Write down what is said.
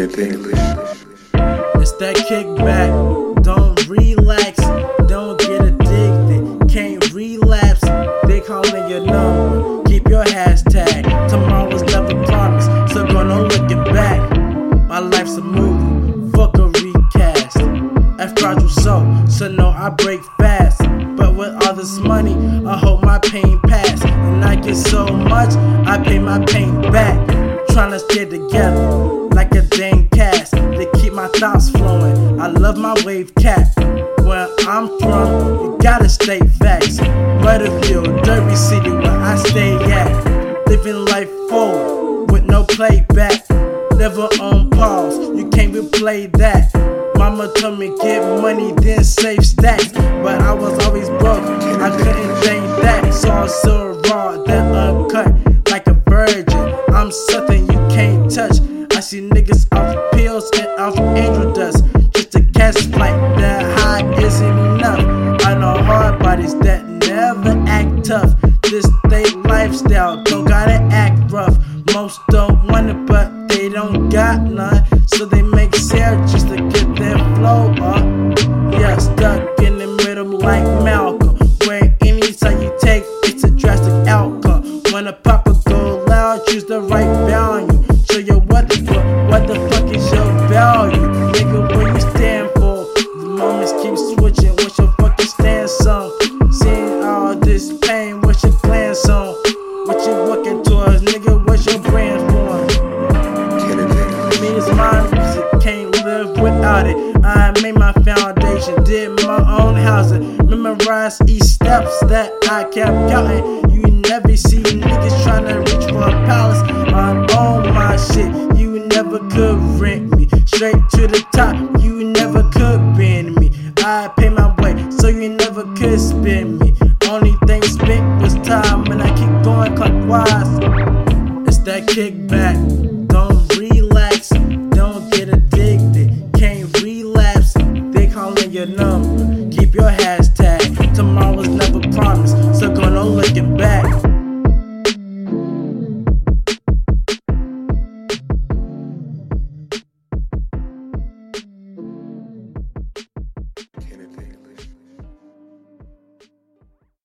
It's that kickback. Don't relax. Don't get addicted. Can't relapse. They calling your number. Keep your hashtag. Tomorrow's never promised. So go no looking back. My life's a movie. Fuck a recast. F soul. So so no, I break fast. But with all this money, I hope my pain pass. And I get so much, I pay my pain back. Trying to stay together a dang cast to keep my thoughts flowing. I love my wave cap. Where I'm from, you gotta stay facts. Murderville, Derby City, where I stay at. Living life full with no playback. Never on pause, you can't replay that. Mama told me get money, then save stacks. But I was always broke, I couldn't think that. So I'm so raw, then uncut, like a virgin. I'm something you can't touch. See niggas off pills and off angel dust. Just a catch flight, that high isn't enough. I know hard bodies that never act tough. This they lifestyle, don't gotta act rough. Most don't want it, but they don't got none. So they make sale just to get their flow this pain, what's your plan on? What you working towards, nigga, what's your brand for? Me is my music, can't live without it. I made my foundation, did my own housing, memorized each steps that I kept counting. You never see niggas tryna reach for a palace. I own my shit, you never could rent me. Straight to the top, you never could bend me. I pay my way, so you never could spin me time and I keep going clockwise. It's that kickback. Don't relax. Don't get addicted. Can't relapse. They calling your number.